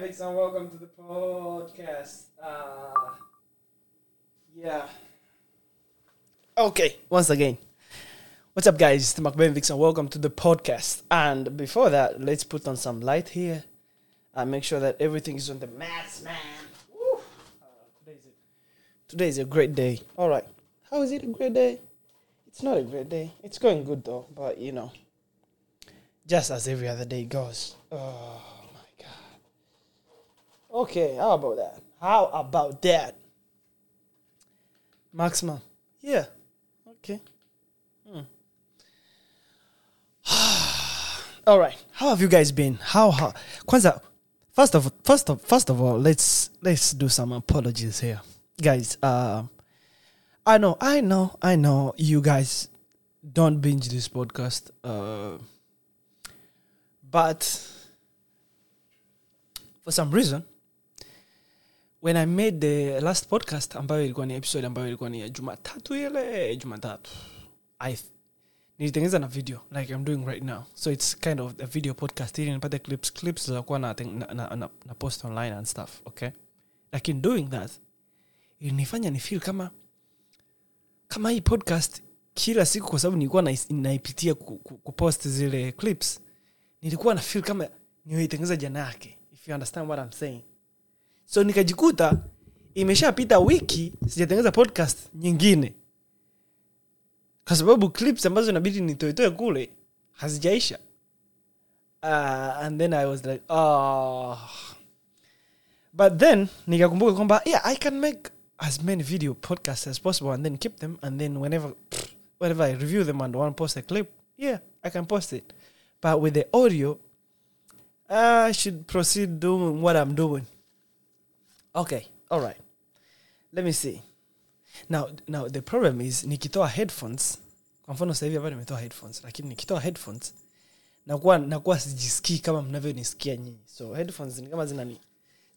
Vix, and welcome to the podcast. Uh, yeah. Okay, once again. What's up, guys? It's Mark Vix, and welcome to the podcast. And before that, let's put on some light here and make sure that everything is on the max, man. Today, is a, great day. All right. How is it a great day? It's not a great day. It's going good, though, but you know, just as every other day goes. Okay, how about that? How about that? Maxima. Yeah. Okay. Hmm. all right. How have you guys been? How, how Kwanzaa, first of first of first of all, let's let's do some apologies here. Guys, uh I know, I know, I know you guys don't binge this podcast. Uh but for some reason when i made the last podcast ambayo ilikuwa ni episode ambayo ilikuwa ni ya jumatatu ile jumatatu. I nilitengeneza na video like i'm doing right now. So it's kind of a video podcast ili nipate clips clips zakuwa na, na, na, na, na post online and stuff okay? Lakini doing that ilinifanya ni feel kama kama hii podcast kila siku kwa sababu nilikuwa nais- naipitia ku- ku- kupost zile clips nilikuwa na feel kama nimeitengeneza jana yake if you understand what I'm saying so nikajikuta imeshapita wiki sijatengeneza podcast nyingine. Kwa sababu clips ambazo inabidi nitoetoe kule hazijaisha. Uh, and then i was like oh. but then nikakumbuka kwamba yeah i can make as many video podcasts as possible and then keep them and then whenever whenever i review them and want to post a clip yeah i can post it. But with the audio i should proceed doing what i'm doing okay all right. Let me see. Now now the problem is nikitoa headphones kwa mfano sasa hivi nimetoa headphones lakini nikitoa headphones nakuwa nakuwa sijisikii kama mnavyonisikia nyinyi. So headphones ni kama zinani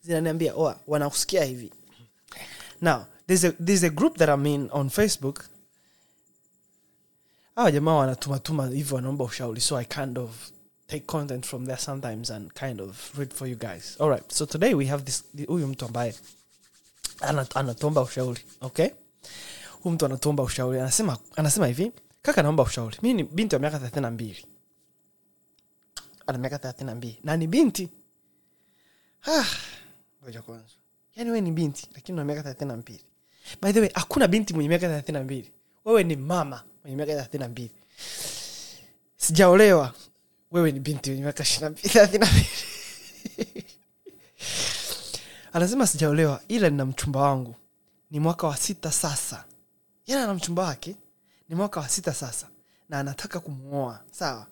zinaniambia oa wanakusikia hivi. Now there's a, there's a group that I'm on facebook. Hawa jamaa wanatumatuma hivyo wanaomba ushauri. So i kind of take content from there sometimes and kind of read for you guys. All right so today we have this huyu mtu ambaye ana- anatuomba ushauri okay? Huyu mtu anatuomba ushauri anasema anasema hivi kaka naomba ushauri. Mimi ni binti wa miaka thelathini na mbili. Ana miaka thelathini na ni binti. Ah, ngoja kwanza. Yaani wewe ni binti lakini una miaka thelathini na mbili. By the way hakuna binti mwenye miaka thelathini na mbili. Wewe ni mama mwenye miaka thelathini na mbili. Sijaolewa wewe ni binti wenye miaka thelathini na mbili. Anasema sijaolewa ila nina mchumba wangu. Ni mwaka wa sita sasa. Yana ana mchumba wake. Ni mwaka wa sita sasa. Na anataka kumwoa sawa.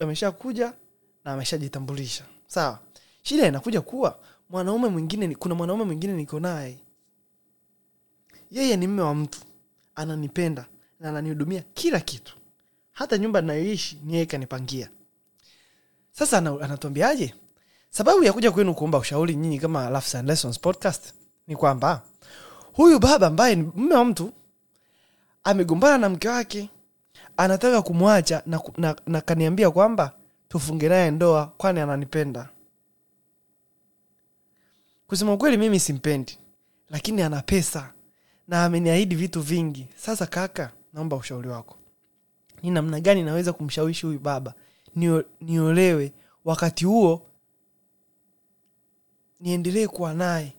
Amesha kuja na ameshajitambulisha. Sawa. Shida inakuja kuwa mwanaume mwingine kuna mwanaume mwingine niko naye. Yeye ni mme wa mtu. Ananipenda na ananihudumia kila kitu hata nyumba nayoishi ni sasa anatuambiaje? Sababu ya kuja kwenu kuomba ushauri nyinyi kama and Lessons podcast ni kwamba huyu baba ambaye ni mme wa mtu amegombana na mke wake anataka kumwacha na, na, na kaniambia kwamba tufunge naye ndoa kwani ananipenda. Kusema ukweli mimi simpendi lakini ana pesa na ameniahidi vitu vingi. Sasa kaka naomba ushauri wako ni namna gani naweza kumshawishi huyu baba? Niolewe. Wakati huo niendelee kuwa naye.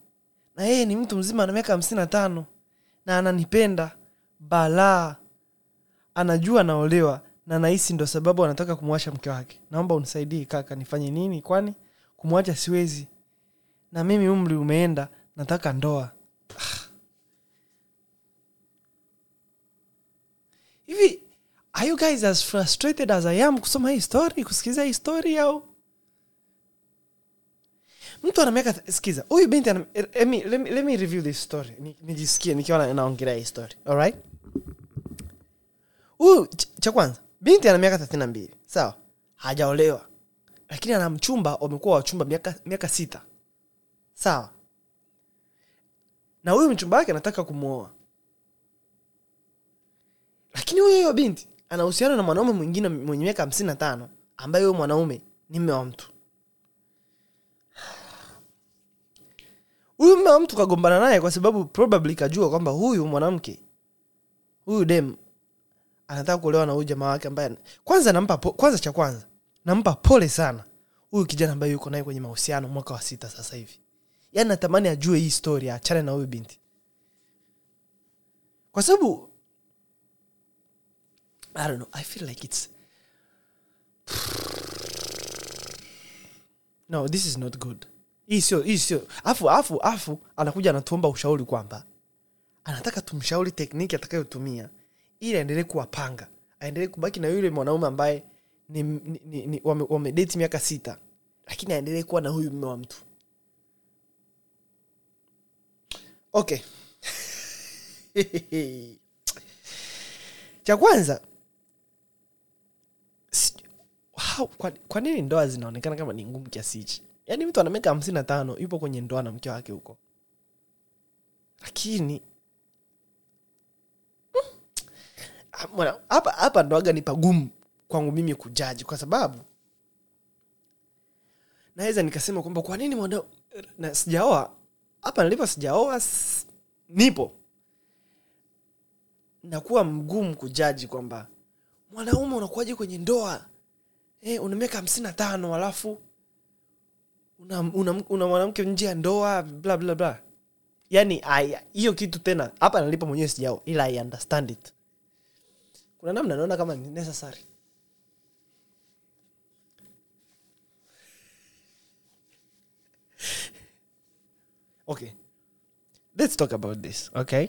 Na yeye ni mtu mzima ana miaka hamsini na tano na ananipenda. Balaa. Anajua naolewa na nahisi ndo sababu anataka kumwacha mke wake. Naomba unisaidie kaka nifanye nini? Kwani kumwacha siwezi. Na mimi umri umeenda nataka ndoa. Ah. hivi are you guys as frustrated as i am kusoma hii story kusikiza hii story au? Mtu ana miaka sikiza huyu binti ana, eh, let, me, let, me, review this story. Ni- nijisikie nikiwa naongelea hii story alright huyu ch- cha kwanza binti ana miaka thelathini na mbili sawa? Hajaolewa. Lakini ana mchumba wamekuwa wachumba miaka, miaka sita sawa? Na huyu mchumba wake anataka kumwoa lakini huyo huyo binti ana uhusiano na mwanaume mwingine mwenye miaka hamsini na tano ambaye huyo mwanaume ni mme wa mtu. Mume wa mtu kagombana naye kwa sababu probably kajua kwamba huyu mwanamke huyu dem anataka kuolewa na huyu jamaa wake ambaye kwanza nampa po, kwanza cha kwanza nampa pole sana huyu kijana ambaye yuko naye kwenye mahusiano mwaka wa sita sasa hivi. Yaani natamani ajue hii story achane na huyu binti. Kwa sababu i don't know. I feel like it's no this is not good. Hii sio hii sio. Afu afu afu anakuja anatuomba ushauri kwamba anataka tumshauri tekniki atakayotumia ili aendelee kuwapanga. Aendelee kubaki na yule mwanaume ambaye ni, ni, ni, ni, wame, wamedeti miaka sita lakini aendelee kuwa na huyu mme wa mtu. Okay. Cha kwanza si- how, kwa, nini ndoa zinaonekana kama ni ngumu kiasi hichi? Yaani mtu ana miaka hamsini na tano yupo kwenye ndoa na mke wake huko. Lakini mm, ah, hapa hapa ndoaga ni pagumu kwangu mimi kujaji? Kwa sababu naweza nikasema kwamba kwa nini mwana na sijaoa? Hapa nilipo sijaoa nipo. Nakuwa mgumu kujaji kwamba mwanaume unakuwaje kwenye ndoa eh, una miaka hamsini na tano alafu una, una, una mwanamke nje ya ndoa bla bla bla. Yani hiyo kitu tena hapa nalipa mwenyewe sijao ila i understand it. Kuna namna naona kama ni necessary. Okay. Let's talk about this okay?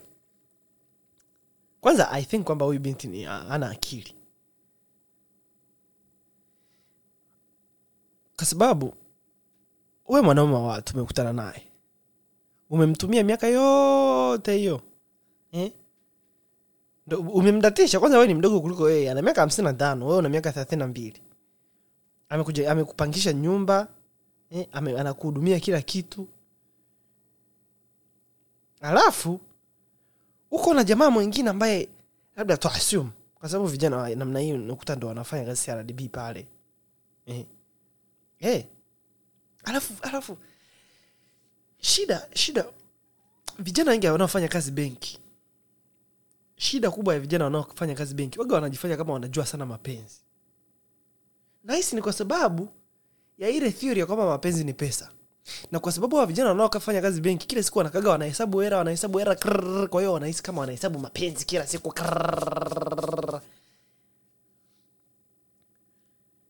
Kwanza i think kwamba huyu binti ni ana akili kwa sababu we mwanaume wa watu umekutana naye. Umemtumia miaka yote hiyo. Eh? Umemdatisha. Kwanza we ni mdogo kuliko yeye. Ana miaka hamsini na tano. Wewe una miaka thelathini na mbili. Amekupangisha nyumba. Eh? anakuhudumia kila kitu. Alafu uko na jamaa mwingine ambaye labda tu kwa sababu vijana namna hii nakuta ndo wanafanya kazi rdb pale. Eh. Eh. alafu alafu shida shida vijana wengi wanaofanya kazi benki shida kubwa ya vijana wanaofanya kazi benki waga wanajifanya kama wanajua sana mapenzi nahisi ni kwa sababu ya ile theory ya kwamba mapenzi ni pesa na kwa sababu wa vijana wanaofanya kazi benki kila siku wanakaga wanahesabu hera wanahesabu hera kwa hiyo wanahisi kama wanahesabu mapenzi kila siku krrrr.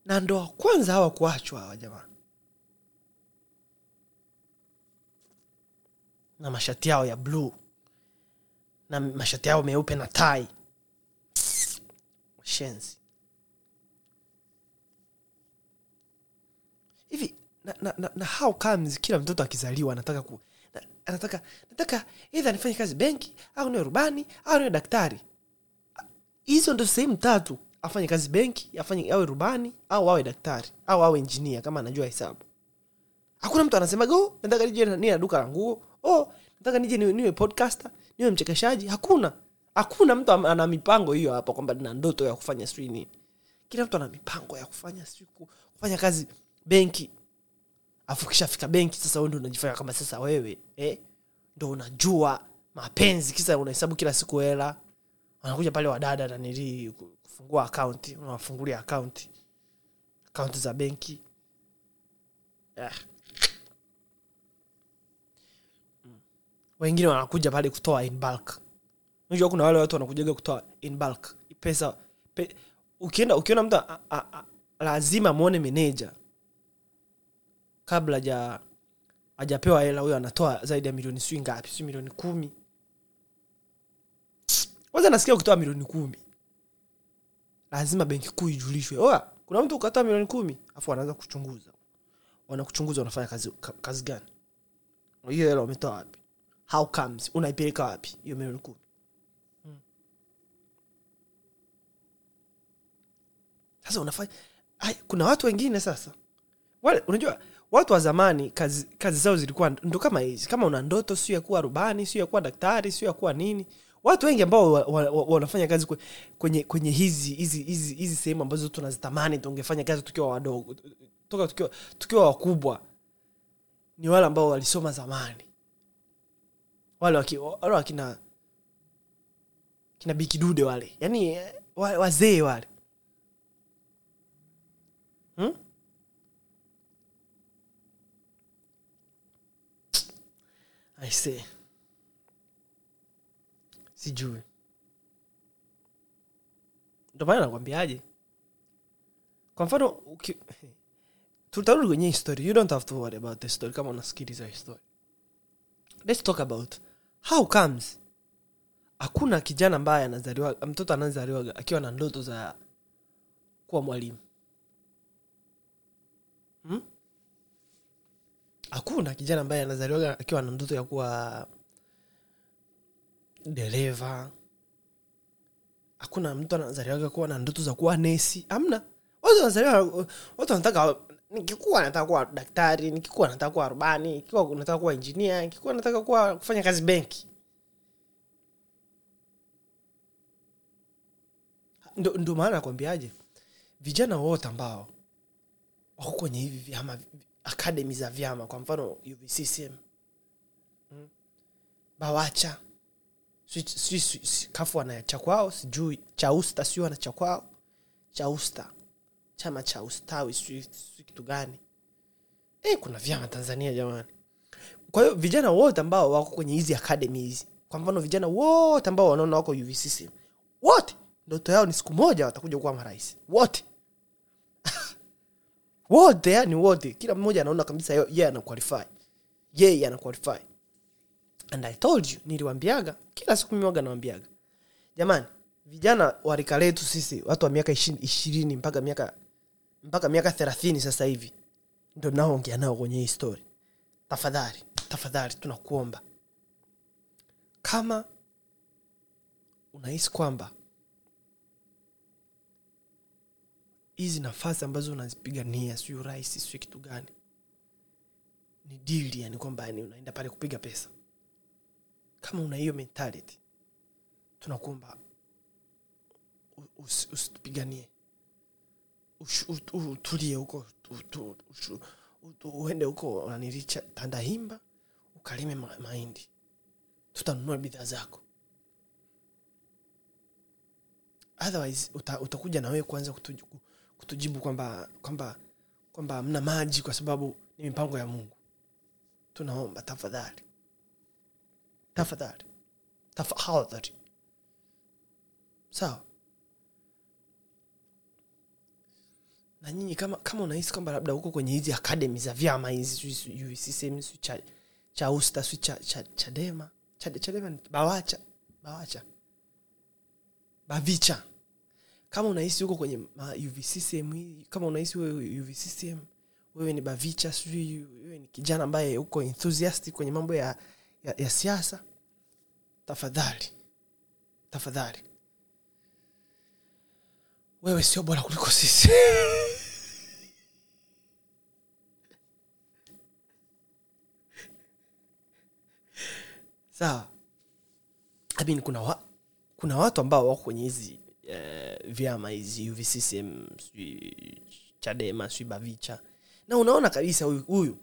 Na ndo wa kwanza hawa kuachwa hawa jamaa. Na mashati yao ya bluu na mashati yao meupe na tai. Shenzi. Hivi na, na, na, na how comes kila mtoto akizaliwa anataka ku, na, anataka nataka idha nifanye kazi benki au niwe rubani au niwe daktari? Hizo ndo sehemu tatu afanye kazi benki afanye awe rubani au awe daktari au awe injinia kama anajua hesabu. Hakuna mtu anasema go nataka nije niwe na duka la nguo. Oh nataka nije niwe, niwe podcaster niwe mchekeshaji. Hakuna. Hakuna mtu ana mipango hiyo hapa kwamba na ndoto ya kufanya sijui nini. Kila mtu ana mipango ya kufanya sijui kufanya kazi benki. Afu kishafika benki sasa ndo unajifanya kama sasa wewe eh, ndo unajua mapenzi kisa unahesabu kila siku hela. Wanakuja pale wadada nanili kufungua akaunti unawafungulia akaunti akaunti za benki. Yeah. Mm. wengine wanakuja pale kutoa in bulk. Unajua kuna wale watu wanakujaga kutoa in bulk. Pesa pe, ukienda ukiona mtu a- a- a- lazima mwone meneja kabla ja ajapewa hela huyo anatoa zaidi ya milioni sijui ngapi sijui milioni kumi. Kwanza nasikia ukitoa milioni kumi lazima benki kuu ijulishwe. Oa kuna mtu ukatoa milioni kumi afu wanaanza kuchunguza. Wanakuchunguza unafanya kazi, kazi gani? Hiyo hela umetoa wapi? How comes? Unaipeleka wapi hiyo milioni kumi? Sasa unafanya kuna watu wengine sasa. Wale unajua watu wa zamani kazi, kazi zao zilikuwa ndo kama hizi. Kama una ndoto sio ya kuwa rubani sio ya kuwa daktari sio ya kuwa nini watu wengi ambao wa- wa- wa- wanafanya kazi kwenye kwenye hizi hizi hizi hizi sehemu ambazo tunazitamani tungefanya kazi tukiwa wadogo toka tukiwa, tukiwa wakubwa ni wale ambao walisoma zamani. Wale wale wakina kina bikidude wale yani eh, wazee wale. Hmm? I say sijui. Ndo nakwambiaje? Kwa mfano tutarudi kwenye history you don't have to worry about the story kama unasikiliza history let's talk about how comes hakuna kijana ambaye anazaliwa mtoto anazaliwaga akiwa na ndoto za kuwa mwalimu. Hmm? kijana ambaye anazaliwaga akiwa na ndoto ya kuwa dereva. Hakuna mtu anazaliwaga kuwa na ndoto za kuwa nesi. Amna watu wanazaliwa watu wanataka nikikuwa nataka kuwa daktari nikikuwa nataka kuwa rubani nikiwa nataka kuwa injinia nikikuwa nataka kuwa kufanya kazi benki. Ndo, ndo maana nakwambiaje vijana wote ambao wako kwenye hivi vyama akademi za vyama kwa mfano uvccm hmm? bawacha si- kafu ana cha sijui chausta sio ana cha chausta chama cha ustawi sijui kitu gani. E, kuna vyama tanzania jamani. Kwa hiyo vijana wote ambao wako kwenye hizi akademi hizi kwa mfano vijana wote ambao wanaona wako uvcc wote ndoto yao ni siku moja watakuja kuwa marais. Wote. Wote yani wote. Kila mmoja anaona kabisa yeye yeah, anaqualify yeye yeah, qualify and i told you niliwambiaga. Kila siku mimi nawambiaga. Jamani vijana wa rika letu sisi watu wa miaka ishirini mpaka miaka mpaka miaka thelathini sasa hivi ndo naongea nao kwenye hii story. Tafadhali tafadhali tunakuomba. Kama unahisi kwamba hizi nafasi ambazo unazipigania siu rahisi siu kitu gani ni dili yani kwamba yani unaenda pale kupiga pesa kama una hiyo mentality tunakuomba usitupiganie utulie huko uende huko nanilicha tandahimba ukalime ma- mahindi. Tutanunua bidhaa zako. Otherwise uta, utakuja na wewe kuanza kutujibu, kutujibu kwamba kwamba kwamba mna maji kwa sababu ni mipango ya mungu. Tunaomba tafadhali tafadhali tafadhali sawa na nyinyi kama kama unahisi kwamba labda huko kwenye hizi akademi za vyama hizi sijui CCM, cha cha usta si cha, cha chadema. Chade- chadema bawacha. Bawacha. Bavicha. Kama unahisi huko kwenye ma- kama unahisi wewe UVCCM wewe ni bavicha sijui wewe ni kijana ambaye uko enthusiastic kwenye mambo ya, ya, ya siasa tafadhali. Tafadhali. Wewe sio bora kuliko sisi. Sawa. I mean, kuna, wa, kuna watu ambao wako kwenye hizi uh, vyama hizi UVCCM sijui chadema sijui bavicha. Na unaona kabisa huyu huyu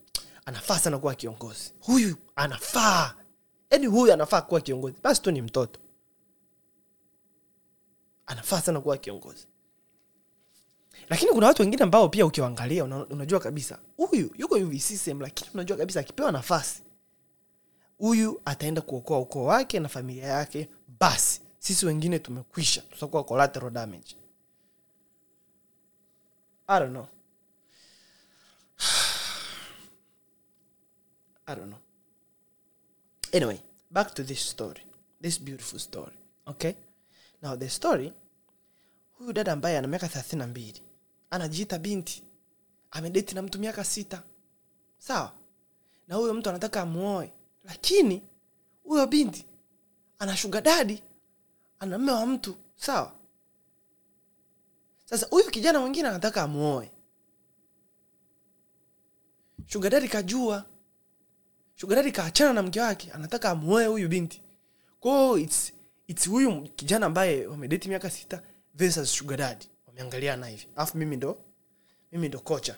anafaa sana kuwa kiongozi. Huyu anafaa yaani huyu anafaa kuwa kiongozi. Basi tu ni mtoto. Anafaa sana kuwa kiongozi. Lakini kuna watu wengine ambao pia ukiwaangalia una, unajua kabisa huyu yuko UVCCM lakini unajua kabisa akipewa nafasi huyu ataenda kuokoa ukoo wake na familia yake. Basi sisi wengine tumekwisha. Tutakuwa collateral damage. I don't know. I don't know anyway back to this story this beautiful story okay? Now the story huyu dada ambaye ana miaka thelathini na mbili anajiita binti amedeti na mtu miaka sita sawa? Na huyo mtu anataka amuoe lakini huyo binti ana shuga dadi ana mme wa mtu sawa? Sasa huyu kijana mwingine anataka amuoe. Shuga dadi kajua dadi kaachana na mke wake anataka amuoe huyu binti. Kwao it's, it's huyu kijana ambaye wamedeti miaka sita versus sugar wameangaliana hivi. Alafu mimi ndo mimi ndo kocha.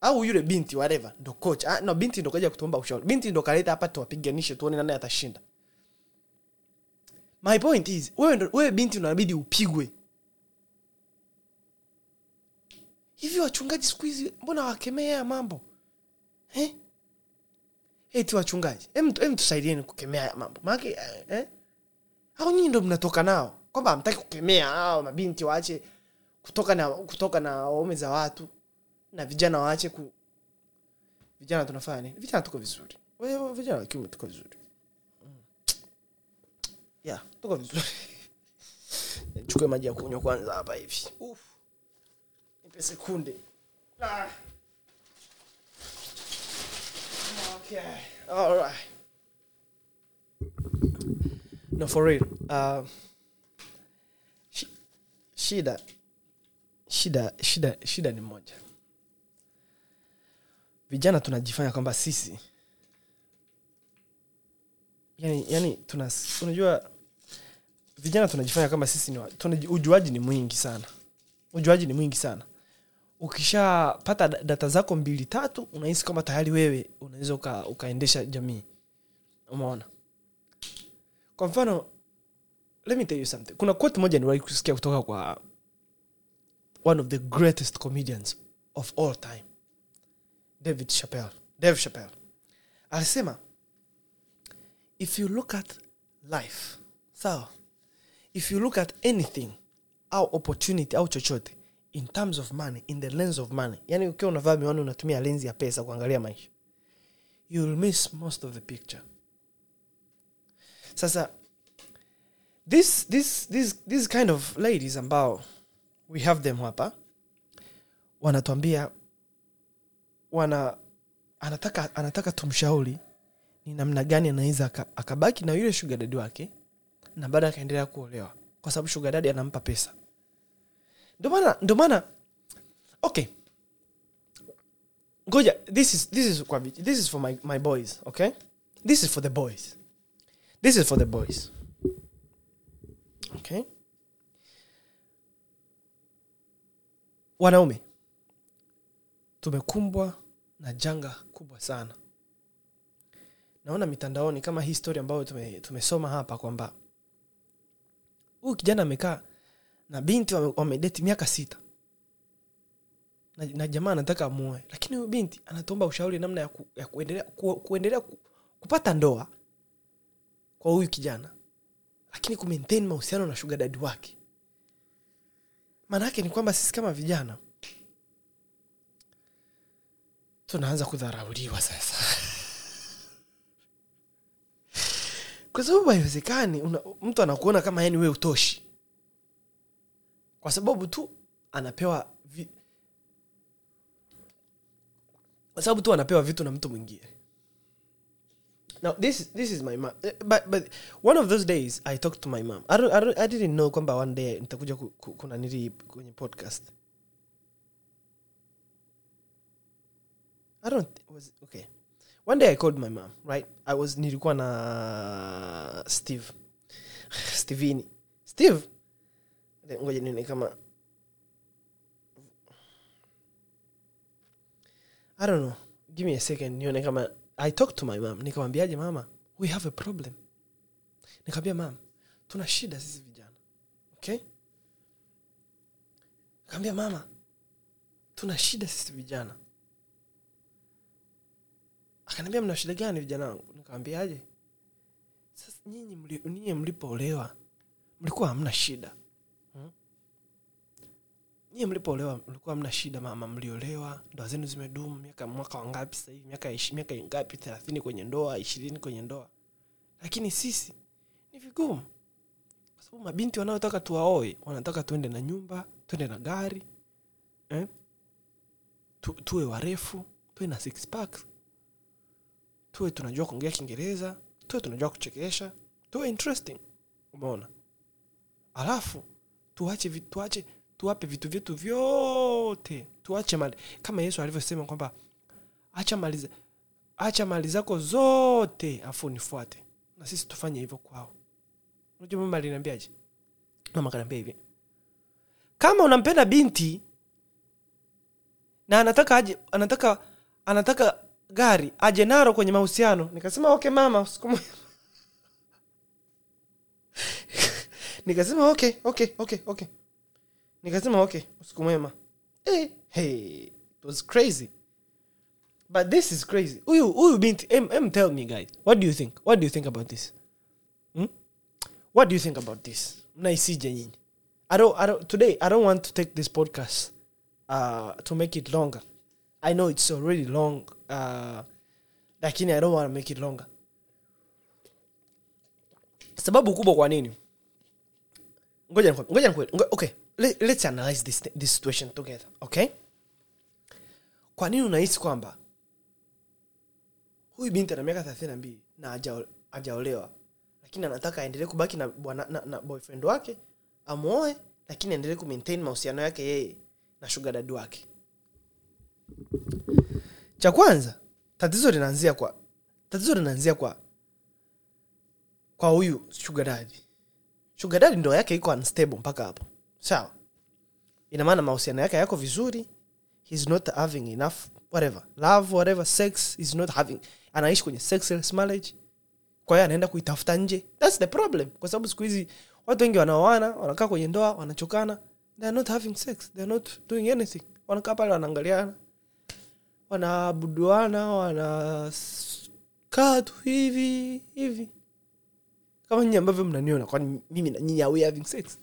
Au yule binti whatever ndo kocha. Ah, no binti ndo kaja kutuomba ushauri. Binti ndo kaleta hapa tuwapiganishe tuone nani atashinda. My point is wewe, wewe binti unabidi upigwe. Hivi wachungaji siku hizi mbona wakemea mambo? Eh? Eti wachungaji em em tusaidieni kukemea haya mambo maake eh, eh? au nyinyi ndo mnatoka nao kwamba hamtaki kukemea hao mabinti waache kutoka na kutoka na waume za watu na vijana waache ku vijana tunafanya nini vijana tuko vizuri Wewe, vijana wa kiume tuko vizuri Mm. yeah tuko vizuri chukue maji ya kunywa kwanza hapa hivi Uf. nipe sekunde ah. Okay all right. No for real. Uh, shi- shida shida shida shida ni moja. Vijana tunajifanya kwamba sisi yani, yani tuna, unajua vijana tunajifanya kama sisi ni ujuaji ni mwingi sana. Ujuaji ni mwingi sana ukishapata data zako mbili tatu unahisi kwamba tayari wewe unaweza uka, ukaendesha jamii. Umeona? Kwa mfano let me tell you something. Kuna quote moja niwahi kusikia kutoka kwa one of the greatest comedians of all time. David chapel dave chapel alisema if you look at life sawa if you look at anything au opportunity au chochote in terms of money in the lens of money. Yani ukiwa unavaa miwani unatumia lenzi ya pesa kuangalia maisha. You miss most of the picture. Sasa this, this, this, this kind of ladies ambao we have them hapa wanatuambia wana anataka anataka tumshauri ni namna gani anaweza akabaki na yule shugadadi wake na baada akaendelea kuolewa. Kwa sababu shugadadi anampa pesa ndio maana ndio maana. Okay. Goja, this is this is kwa this is for my, my boys okay? This is for the boys. This is for the boys. Okay? Wanaume tumekumbwa na janga kubwa sana. Naona mitandaoni kama hii story ambayo tume, tumesoma hapa kwamba huyu kijana amekaa na binti wame- wamedeti miaka sita. Na, na jamaa anataka amuoe. Lakini huyu binti anatomba ushauri namna ya, ku, ya kuendelea, ku, kuendelea ku, kupata ndoa kwa huyu kijana. Lakini kumaintain mahusiano na shuga dadi wake. Maana yake ni kwamba sisi kama vijana tunaanza kudharauliwa sasa. Kwa sababu haiwezekani mtu anakuona kama yani we utoshi kwa sababu tu anapewa vi... kwa sababu tu anapewa vitu na mtu mwingine. Now this, is- this is my mom but, but one of those days i talked to my mom. I, don't, I, don't, I didn't know kwamba one day nitakuja ku- ku- kuna nili kwenye podcast. I don't was okay. One day i called my mom right? I was nilikuwa na steve. Stevini. Steve ngoja nione kama i don't know. Give me a second nione kama i talk to my mam nikamwambiaje mama we have a problem. Nikamwambia mam tuna shida sisi vijana. Okay? Nikamwambia mama tuna shida sisi vijana. Akaniambia mna shida gani vijana wangu? Nikamwambiaje sasa nyinyi mli- mlipoolewa mlikuwa hamna shida? Nyinyi mlipoolewa mlikuwa mna shida mama mliolewa ndoa zenu zimedumu miaka mwaka wangapi sahivi miaka miaka ngapi thelathini kwenye ndoa ishirini kwenye ndoa? Lakini sisi ni vigumu. Kwa sababu mabinti wanaotaka tuwaoe wanataka tuende na nyumba tuende na gari eh? tu, tuwe warefu tuwe na six pack tuwe tunajua kuongea kiingereza tuwe tunajua kuchekesha tuwe interesting. Umeona? Alafu tuache tuache tuwape vitu vyetu vyote. Tuache mali. Kama yesu alivyosema kwamba acha mali acha mali zako zote afu nifuate na sisi tufanye hivyo kwao. Mama hivi kama unampenda binti na anataka aje anataka anataka gari aje naro kwenye mahusiano. Nikasema okay mama siku nikasema okay okay okay okay nikasema okay usiku mwema. Hey, hey, it was crazy. But this is crazy. Huyu huyu binti em, em tell me guys what do you think? What do you think about this? Hmm? what do you think about this? Mnaisije nyinyi. I don't, I don't, today i don't want to take this podcast uh, to make it longer. I know it's already long uh, lakini i don't want to make it longer. Sababu kubwa kwa nini? Ngoja ngoja okay Let, let's analyze this, this situation together okay? Kwa nini unahisi kwamba huyu binti ana miaka thelathini na mbili na haja- hajaolewa lakini anataka aendelee kubaki na, na, na, na boyfriend wake amwoe lakini aendelee kumaintain mahusiano yake yeye na dadi wake? Cha kwanza tatizo linaanzia kwa tatizo linaanzia kwa kwa huyu shugadadi shugadadi ndoa ndo yake iko unstable mpaka hapo sawa. Ina maana mahusiano yake yako vizuri. He's not having enough whatever. Love whatever. Sex is not having. Anaishi kwenye sexless marriage. Kwa hiyo anaenda kuitafuta nje. Thats the problem. Kwa sababu siku hizi watu wengi wanaoana wanakaa kwenye ndoa wanachokana. They not having sex. They not doing anything. Wanakaa pale wanaangaliana. Wanabuduana wanakaa tu hivi hivi. Kama nyinyi ambavyo mnaniona kwani mimi na nyinyi having sex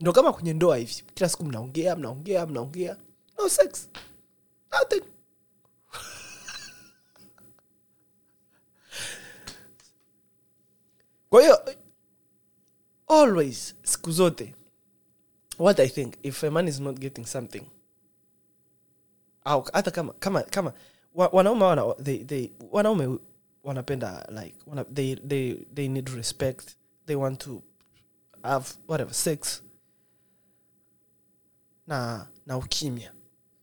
ndo kama kwenye ndoa hivi kila siku mnaongea mnaongea mnaongea. No sex. Nothing. Kwa hiyo always siku zote what i think if a man is not getting something au hata kama kama kama wanaume wana, they, they, wanaume wanapenda like wana, they, they, they need respect they want to have whatever sex na na ukimya.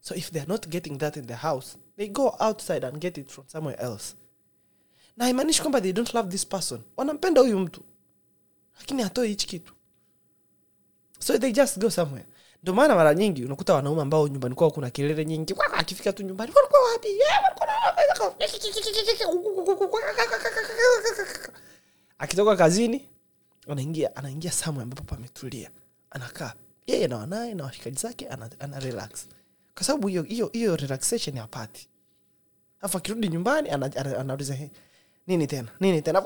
So if they're not getting that in the house they go outside and get it from somewhere else. Na haimaanishi kwamba they don't love this person. Wanampenda huyu mtu lakini hatoi hichi kitu. So they just go somewhere. Ndio maana mara nyingi unakuta wanaume ambao nyumbani kwao kuna kelele nyingi. Akifika tu nyumbani walikuwa wapi? Eh, akitoka kazini anaingia anaingia samwe ambapo pametulia. Anakaa yeye na wanaye na washikaji zake ana, ana relax. Kwa sababu hiyo hiyo hiyo relaxation alafu akirudi nyumbani ana- ana- anauliza nini tena? Nini tena?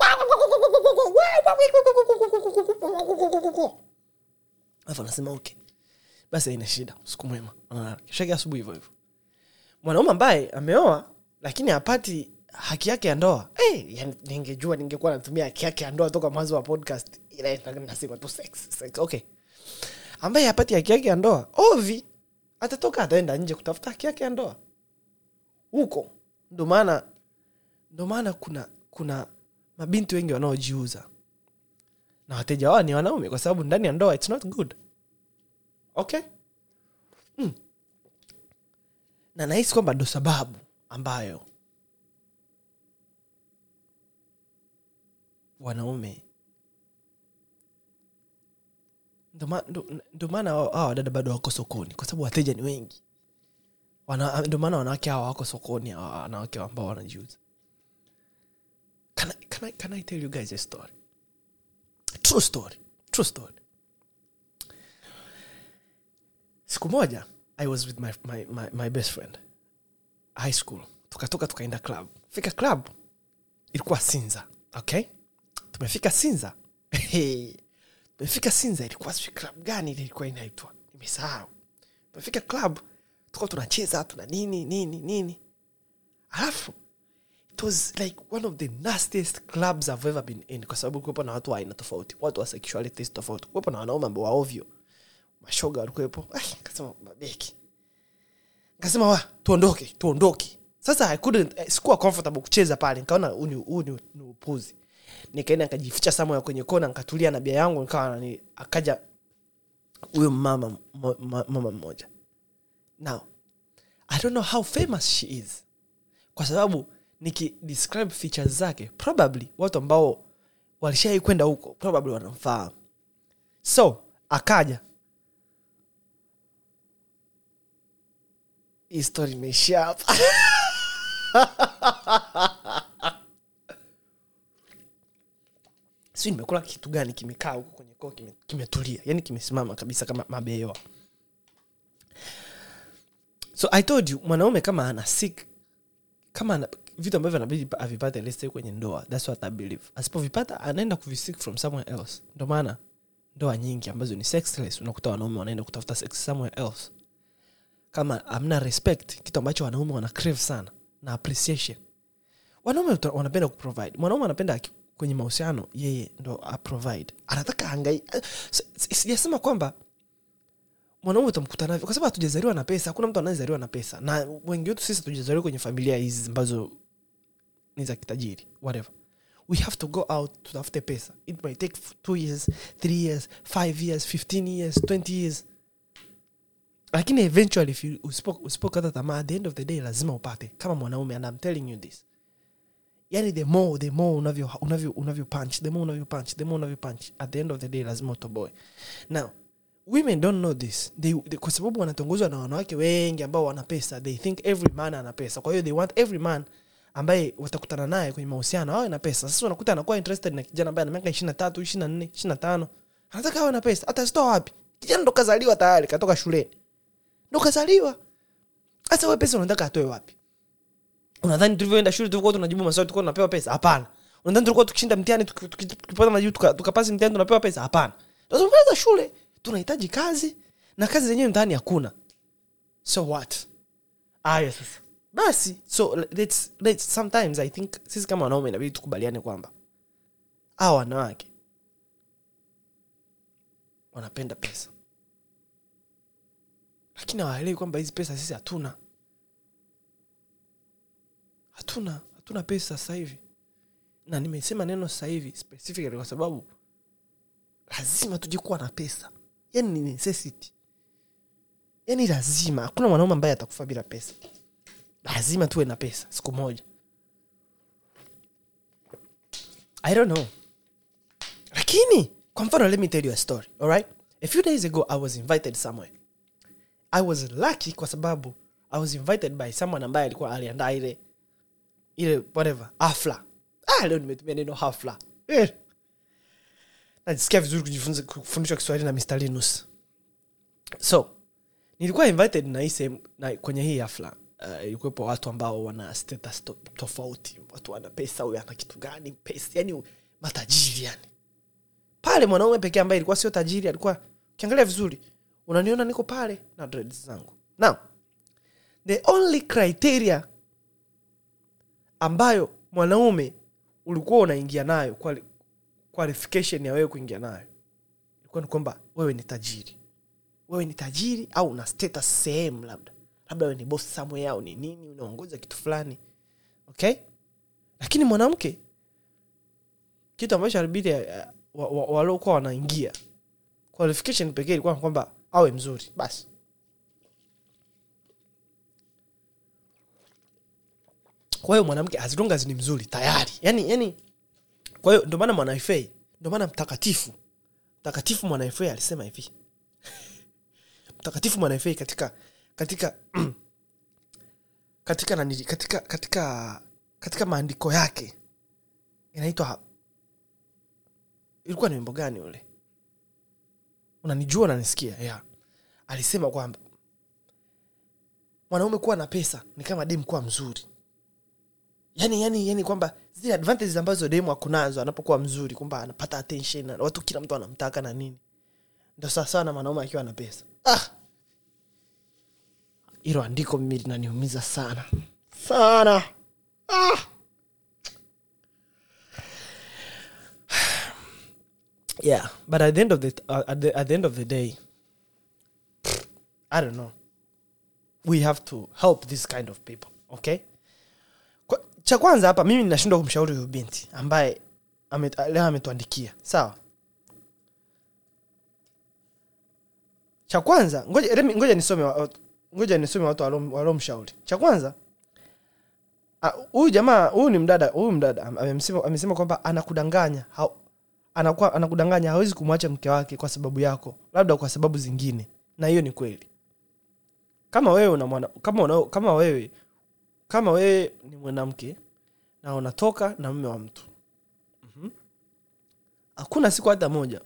Afu anasema okay basi aina shida siku mwema. Shake asubuhi hivyo hivyo. Mwanaume ambaye ameoa lakini hapati haki yake ya ndoa. Hey, yani ningejua ningekuwa natumia haki yake ya ndoa toka mwanzo wa podcast. Nasema tu sex, sex. okay ambaye hapati haki yake ya ndoa ovi atatoka ataenda nje kutafuta haki yake ya ndoa. Huko. Ndo maana ndo maana kuna kuna mabinti wengi wanaojiuza. Na wateja wao ni wanaume kwa sababu ndani ya ndoa it's not good. Okay? Mm. na nahisi kwamba ndo sababu ambayo wanaume ndo maana hao wadada bado wako sokoni kwa sababu wateja ni wengi. Ndo maana wanawake hawa wako sokoni hawa wanawake ambao wanajiuza. Can can, can I tell you guys a story? True story true story. Siku moja i was with my, my, my, my best friend high school. Tukatoka tukaenda club. Fika club ilikuwa sinza okay? Tumefika sinza. Hey. Tumefika sinza ilikuwa sijui club gani ilikuwa inaitwa? Nimesahau. Tumefika club tukuwa tunacheza tuna nini nini nini. Alafu it was like one of the nastiest clubs i've ever been in kwa sababu kuwepo na watu wa aina tofauti watu wa sexualities tofauti kuwepo na wanaume ambao waovyo mashoga walikuwepo. Kasema mabeki kasema wa tuondoke tuondoke. Sasa I couldn't, eh, sikuwa comfortable kucheza pale. Nikaona huu ni upuzi nikaenda nikajificha samoya kwenye kona nikatulia na bia yangu nikawa nani akaja huyo mama mama mmoja. Now i don't know how famous she is. Kwa sababu nikidescribe features zake probably watu ambao walishai kwenda huko probably wanamfahamu. So akaja. Hii story imeishia hapa si nimekula kitu gani kimekaa huko kwenye koo kime- kimetulia. Yani kimesimama kabisa kama mabeyoa so i told you mwanaume kama ana sick kama ana, vitu ambavyo anabidi avipate lese kwenye ndoa thats what i believe. Asipovipata anaenda kuvisik from somewhere else. Ndo maana ndoa nyingi ambazo ni sexless unakuta wanaume wanaenda kutafuta sex somewhere else. Kama amna respect kitu ambacho wanaume wana crave sana na appreciation. Wanaume wanapenda kuprovide mwanaume anapenda kwenye mahusiano yeye ndo aprovide anataka angai s- s- sijasema kwamba mwanaume utamkuta navyo kwa sababu hatujazaliwa na pesa hakuna mtu anayezaliwa na pesa. Na wengi wetu sisi hatujazaliwa kwenye familia hizi ambazo ni za kitajiri whatever. We have to go out tutafute pesa. It might take two years three years five years 15 years 20 years. Lakini eventually usipokata usipo- tamaa at the end of the day lazima upate. Kama mwanaume and I'm telling you this yani the more the more unavyo unavyo unavyo punch the more unavyo punch the more unavyo punch. At the end of the day lazima utoboe. Now women don't know this. They, they, kwa sababu wanatongozwa na wanawake wengi ambao wana pesa. They think every man ana pesa. Kwa hiyo they want every man ambaye watakutana naye kwenye mahusiano awe na pesa. Sasa unakuta anakuwa interested na kijana ambaye ana miaka ishiri na tatu ishiri na nne ishiri na tano. Anataka awe na pesa. Atazitoa wapi? Kijana ndo kazaliwa tayari katoka shuleni. Ndo kazaliwa. Sasa we pesa unataka atoe wapi unadhani tulivyoenda shule tulikuwa tunajibu maswali tulikuwa tunapewa pesa? Hapana. Unadhani tulikuwa tukishinda mtihani tuki- tuki- tukipata majibu tukapasi mtihani tunapewa pesa? Hapana. Tunazungumza shule. Tunahitaji kazi na kazi zenyewe mtaani hakuna. So what? Aya sasa. Basi so let's, let's, sometimes i think sisi kama wanaume inabidi tukubaliane kwamba a wanawake wanapenda pesa. Lakini hawaelewi kwamba hizi pesa sisi hatuna hatuna hatuna pesa sasa hivi. Na nimesema neno sasa hivi specifically kwa sababu lazima tujikuwa na pesa. Yani ni necessity. Yani lazima hakuna mwanaume ambaye atakufa bila pesa. Lazima tuwe na pesa siku moja. I don't know. Lakini kwa mfano let me tell you a story alright? A few days ago i was invited somewhere. I was lucky kwa sababu i was invited by someone ambaye alikuwa aliandaa ile ile whatever hafla. Ah, leo nimetumia neno hafla. Eh. najisikia vizuri kufundishwa kiswahili na mr linus. So nilikuwa invited na hii sehemu kwenye hii hafla uh, watu ambao wana status to, tofauti. Watu wana pesa huyu ana kitu gani pesa yani matajiri yani. Pale mwanaume pekee ambaye ilikuwa sio tajiri alikuwa ukiangalia vizuri unaniona niko pale na dreads zangu. Now the only criteria ambayo mwanaume ulikuwa unaingia nayo quali- qualification ya wewe kuingia nayo. Ilikuwa ni kwamba wewe ni tajiri. Wewe ni tajiri au una status sehemu labda. Labda wewe ni boss somewhere au ni nini unaongoza kitu fulani. Okay? Lakini mwanamke kitu ambacho alibidi eh, wa- wa- waliokuwa wanaingia qualification pekee ilikuwa kwamba awe mzuri. Basi kwa hiyo mwanamke as ni mzuri tayari. Yani yani kwa hiyo ndio maana mwanaifei ndio maana mtakatifu mtakatifu mwanaifei alisema hivi. Mtakatifu mwanaifei katika katika katika nanili katika katika katika maandiko yake inaitwa ilikuwa ni wimbo gani ule? Unanijua unanisikia? Yeah. alisema kwamba mwanaume kuwa na pesa ni kama demu kuwa mzuri yani yani yani kwamba zile advantages ambazo demu akunazo anapokuwa mzuri kwamba anapata attention watu kila mtu anamtaka na nini. Ndo sawasawa na mwanaume akiwa na pesa. Ah! Hilo andiko mimi linaniumiza sana. Sana. Ah! yeah but at the end of the, uh, at the, at the end of the day i don't know. We have to help this kind of people okay cha kwanza hapa mimi ninashindwa kumshauri huyu binti ambaye amet, leo ametuandikia. Sawa? Cha kwanza ngoja ngoja nisome wa- ngoja nisome watu walomshauri. Cha kwanza huyu jamaa huyu ni mdada huyu mdada amesema kwamba anakudanganya ha, anakuwa anakudanganya hawezi kumwacha mke wake kwa sababu yako labda kwa sababu zingine. Na hiyo ni kweli. Kama wewe una kama una, kama wewe kama wewe ni mwanamke na unatoka na mme wa mtu mm-hmm. hakuna siku hata moja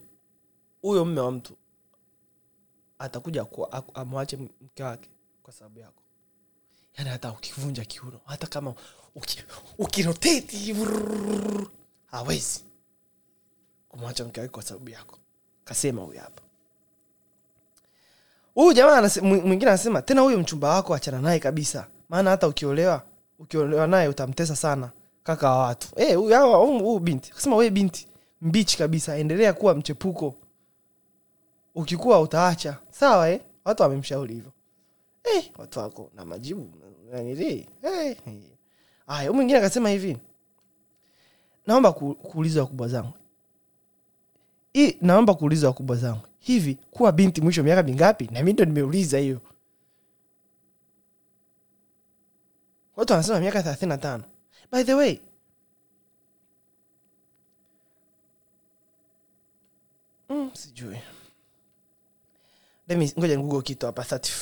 huyo mme wa mtu atakuja amwache mke wake kwa sababu yako yani hata ukivunja kiuno hata kama uki- ukiroteti hawezi kumwacha mke wake kwa sababu yako kasema huyu hapa huyu jamaa mwingine anasema tena huyo mchumba wako achana naye kabisa maana hata ukiolewa ukiolewa naye utamtesa sana kaka wa watu. Hey, huyu binti. Kasema we binti mbichi kabisa endelea kuwa mchepuko. Ukikuwa utaacha. Sawa eh? watu wamemshauri hivyo. Hey, watu wako na majibu nanili eh, eh. mwingine akasema hivi. Naomba kuuliza wakubwa zangu. Naomba kuuliza wakubwa zangu. Hivi kuwa binti mwisho miaka mingapi? Na mi ndo nimeuliza hiyo watu wanasema miaka thelathini na tano by the way mm, sijui ngoja google kitu hapa 30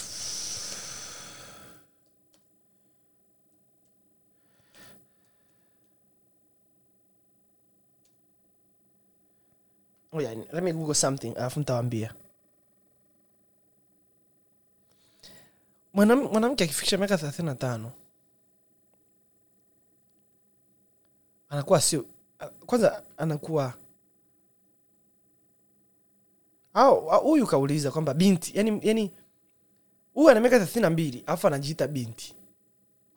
ngoja yeah, let me google something alafu nitawambia mwanamke akifikisha miaka thelathini na tano anakuwa sio kwanza anakuwa huyu kauliza kwamba binti yani yani huyu ana miaka thelathini na mbili alafu anajiita binti.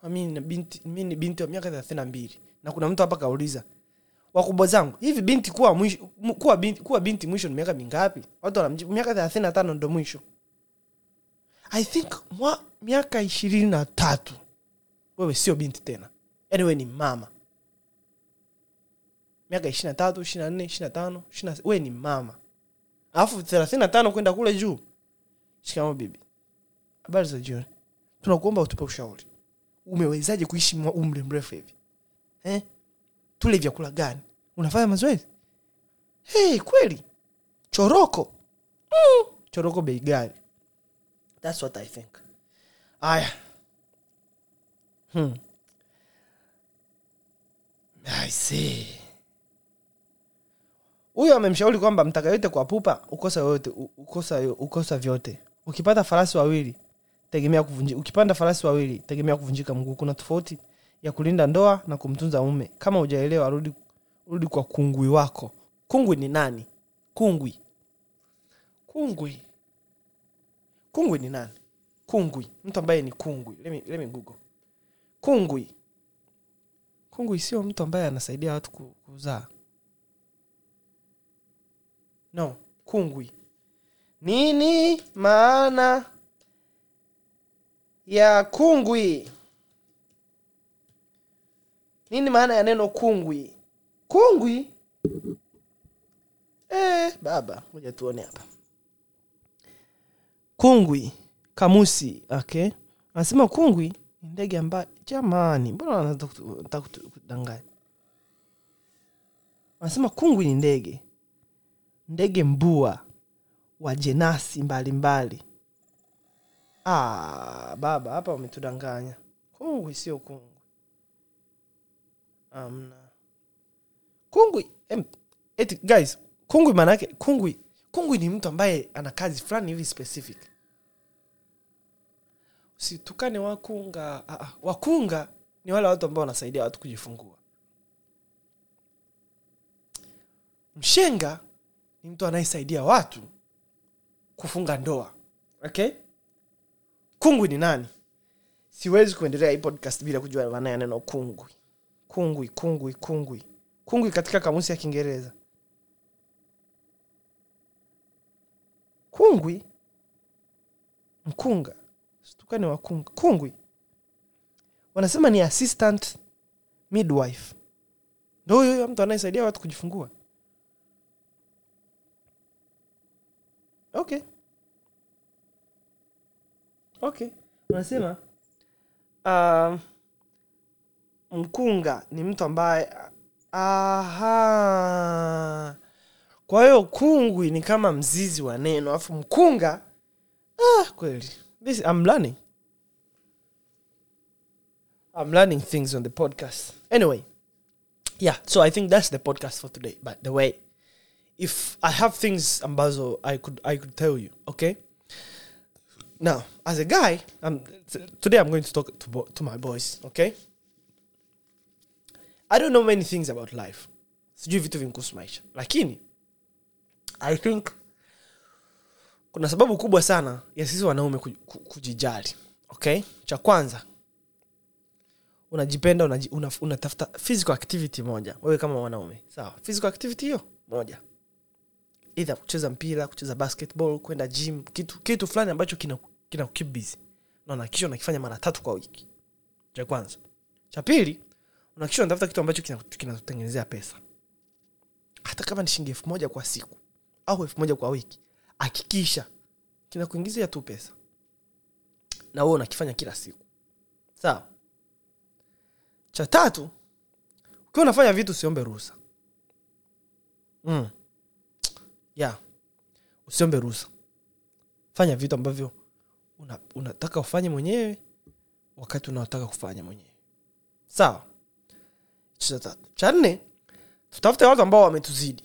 Mi ni binti binti wa miaka thelathini na mbili. Na kuna mtu hapa kauliza wakubwa zangu hivi binti kuwa mwisho kuwa binti, kuwa binti mwisho ni miaka mingapi? Watu wana miaka thelathini na tano ndo mwisho. I think mwa, miaka ishirini na tatu wewe sio binti tena. Yani wewe ni mama miaka ishiri na tatu ishiri na nne ishiri na tano we ni mama. Alafu thelathini na tano kwenda kule juu. Shikamo bibi habari za jioni? Tunakuomba utupe ushauri. Umewezaje kuishi umri mrefu hivi? Eh? tule vyakula gani? Unafanya mazoezi? Hey, kweli. Choroko. Mm. choroko bei gani? Thats what i think. Aya. Hmm. I see huyo amemshauri kwamba mtaka yote kwa pupa ukosa yote ukosa, ukosa vyote. Ukipata farasi wawili tegemea kuvunjika ukipanda farasi wawili tegemea kuvunjika mguu. Kuna tofauti ya kulinda ndoa na kumtunza mume. Kama ujaelewa rudi rudi kwa kungwi wako. Kungwi ni nani? Kungwi. Kungwi. Kungwi ni nani? Kungwi. Mtu ambaye ni kungwi. Let me, kungwi. Kungwi sio mtu ambaye anasaidia watu ku- kuzaa no kungwi. Nini maana ya kungwi? Nini maana ya neno kungwi? Kungwi? E, baba moja tuone hapa. Kungwi kamusi okay? Anasema kungwi ni ndege ambayo jamani mbona wanataka kutu- kudanganya? Anasema kungwi ni ndege ndege mbua wa jenasi mbalimbali. Ah, baba hapa wametudanganya kungwi sio kungwi. Amna. Kungwi em, eti, guys kungwi maana kungwi kungwi ni mtu ambaye ana kazi fulani hivi specific. Usitukane wakunga ah, ah, wakunga ni wale watu ambao wanasaidia watu kujifungua. Mshenga ni mtu anayesaidia watu kufunga ndoa okay? Kungwi ni nani? Siwezi kuendelea hii podcast bila kujua maana ya neno kungwi. Kungwi kungwi kungwi. Kungwi katika kamusi ya kiingereza. Kungwi mkunga. Stukani wakunga kungwi. Wanasema ni assistant midwife. Ndo huyo mtu anayesaidia watu kujifungua okay okay unasema? Um, mkunga ni mtu ambaye aha. Kwa hiyo kungwi ni kama mzizi wa neno alafu mkunga ah, kweli. This, I'm learning. I'm learning things on the podcast. Anyway yeah so I think that's the podcast for today but the way if i have things ambazo i could, I could tell you okay? Now as a guy I'm, today i'm going to talk to, to my boys okay? I don't know many things about life. Sijui vitu vinkuhusu maisha. Lakini i think kuna sababu kubwa sana ya sisi wanaume ku- ku- kujijali okay? Cha kwanza unajipenda unaji, una, unatafuta physical activity moja. Wewe kama mwanaume sawa? Physical activity hiyo moja either kucheza mpira kucheza basketball kwenda gym kitu kitu fulani ambacho kina kina keep busy. Na unahakikisha unakifanya mara tatu kwa wiki. Cha kwanza. Cha pili unahakikisha unatafuta kitu ambacho kina- kinakutengenezea pesa. Hata kama ni shilingi elfu moja kwa siku au elfu moja kwa wiki hakikisha kinakuingizia tu pesa. Na wewe unakifanya kila siku. Sawa. Cha tatu ukiwa unafanya vitu usiombe ruhusa. Mm. Yeah. usiombe ruhusa. Fanya vitu ambavyo una, unataka ufanye mwenyewe wakati unaotaka kufanya mwenyewe. Sawa. Cha cha nne tutafute watu ambao wametuzidi.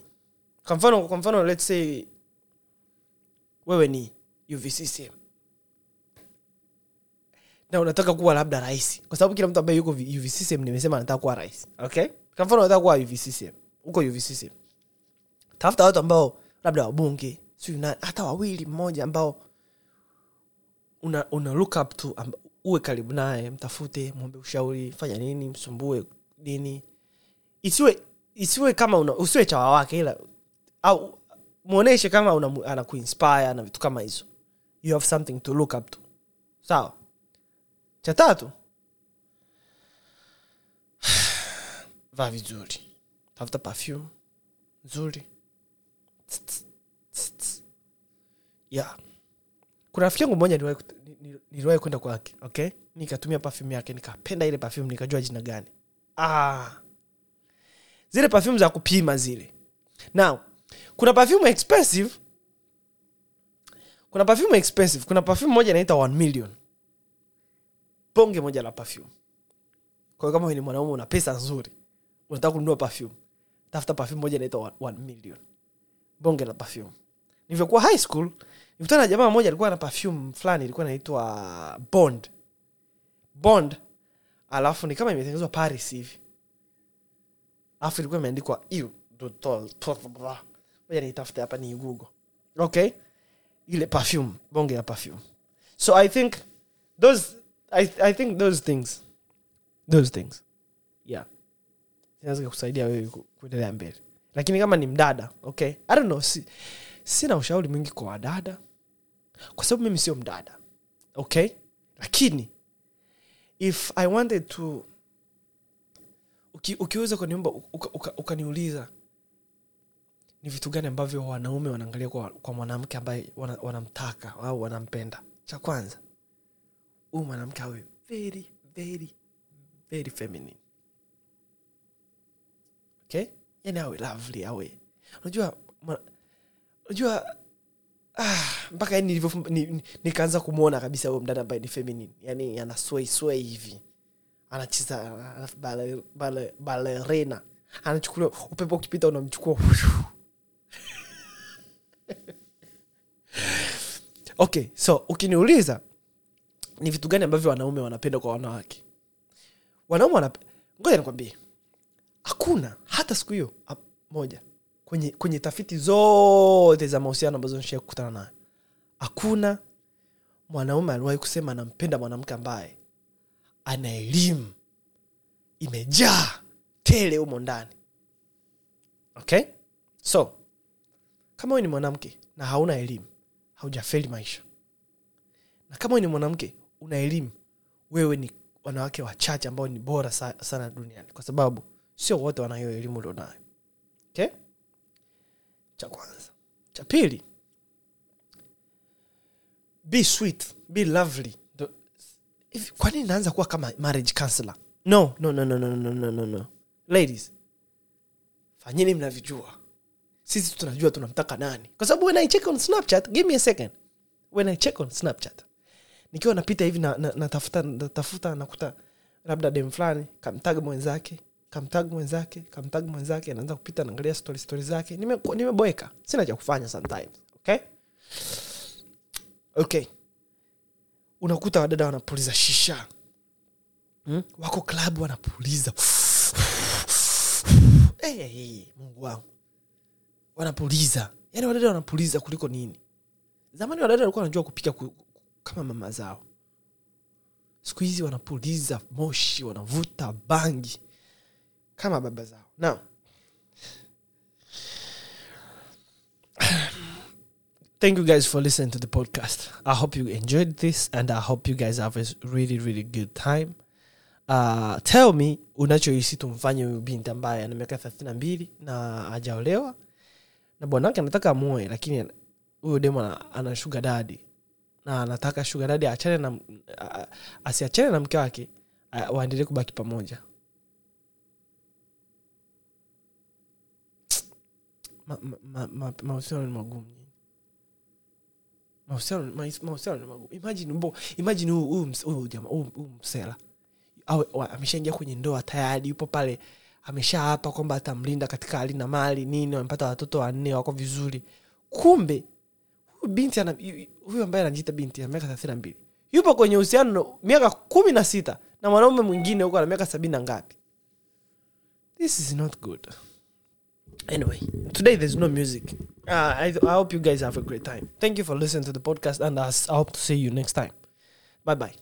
Kwa mfano kwa mfano let's say wewe ni uvccm na unataka kuwa labda rais. Kwa sababu kila mtu ambaye yuko uvccm nimesema anataka kuwa rais. Okay? Kwa mfano unataka kuwa uvccm huko uvccm tafuta watu ambao labda wabunge sijui hata wawili mmoja ambao una, una look up to amba, uwe karibu naye mtafute mwombe ushauri fanya nini msumbue nini. Isiwe isiwe kama una, usiwe chawa wake ila au mwonyeshe kama una, ana kuinspire na vitu kama hizo. You have something to look up to. Sawa? Cha tatu vaa vizuri. Tafuta perfume nzuri Kuna rafiki yangu mmoja niliwahi kwenda kwake okay? Nikatumia perfume yake nikapenda ile perfume nikajua jina gani. Ah. zile perfume za kupima zile. Now kuna perfume expensive. Kuna perfume expensive. Kuna perfume moja inaita 1 million. Bonge moja la perfume. Kwa kama ni mwanaume una pesa nzuri unataka kununua perfume tafuta perfume moja inaitwa 1 million bonge la perfume. Nilivyokuwa high school nikutana na jamaa mmoja alikuwa na perfume fulani ilikuwa inaitwa bond. Bond alafu ni kama imetengenezwa paris hivi. Alafu ilikuwa imeandikwa ngoja niitafute hapa ni google. Okay? Ile perfume bonge la perfume. So i think those I, i think those things those things yeah. Zinaweza kusaidia wewe kuendelea mbele lakini kama ni mdada okay. I don't know si, sina ushauri mwingi kwa wadada. Kwa sababu mimi sio mdada okay. Lakini if i wanted to uki, ukiweza ukaniuliza uka- ni vitu gani ambavyo wanaume wanaangalia kwa, kwa mwanamke ambaye wana- wanamtaka au wanampenda? Cha kwanza huyu mwanamke awe very very very feminine. Okay yani awe lovely awe. Unajua unajua ah, mpaka yani nilivyo ni, ni, nikaanza kumwona kabisa huyo mdada ambaye ni feminine. Yani ana hivi. Anacheza alafu bale- bale- anachukuliwa upepo ukipita unamchukua. Okay so ukiniuliza ni vitu gani ambavyo wanaume wanapenda kwa wanawake? Wanaume wanap... ngoja nikwambie hakuna hata siku hiyo moja kwenye kwenye tafiti zote za mahusiano ambazo nishia kukutana nayo. Hakuna mwanaume aliwahi kusema anampenda mwanamke ambaye ana elimu imejaa tele humo ndani. Okay? So kama wewe ni mwanamke na hauna elimu haujafeli maisha. Na kama wewe ni mwanamke una elimu wewe ni wanawake wachache ambao ni bora sa- sana duniani. Kwa sababu sio wote wanahiyo elimu ulionayo. Okay? cha kwanza. Cha pili be sweet be lovely. Kwa naanza kuwa kama marriage counselor? No no no no no no no no no. Ladies fanyeni mnavyojua. Sisi tunajua tunamtaka nani. Kwa sababu when i check on snapchat give me a second. When i check on snapchat nikiwa napita hivi na, na, natafuta natafuta nakuta labda dem fulani kamtaga mwenzake kamtag mwenzake kamtag mwenzake anaanza kupita naangalia story story zake. Nime- sina cha kufanya sometimes okay? Okay. Unakuta wadada wanapuliza shisha. Hmm? wako klabu wanapuliza. Hey, hey, mungu wangu. Wanapuliza. Yaani wadada wanapuliza kuliko nini? Zamani wadada walikuwa wanajua kupika ku, ku- kama mama zao. Siku hizi wanapuliza moshi wanavuta bangi kama baba zao. Na thank you guys for listening to the podcast. I hope you enjoyed this and i hope you guys have a really really good time. Uh, tell me unachohisi tumfanye huyu binti ambaye ana miaka thelathini na mbili na ajaolewa na bwanake anataka amoe lakini huyo demo ana, shuga dadi na anataka shuga dadi asiachane na mke wake waendelee kubaki pamoja Ma- ma- ma- ma- mahusiano ni magumu msela. Ameshaingia kwenye ndoa tayari yupo pale ameshaapa kwamba atamlinda katika hali na mali nini wamepata watoto wanne wako vizuri. Kumbe huyu binti huyu ambaye anajiita binti ana miaka thelathini na mbili yupo kwenye uhusiano miaka kumi na sita na mwanaume mwingine huko ana miaka sabini na ngapi? This is not good anyway today there's no music. Uh, I, i hope you guys have a great time. Thank you for listening to the podcast and I, I hope to see you next time. Bye bye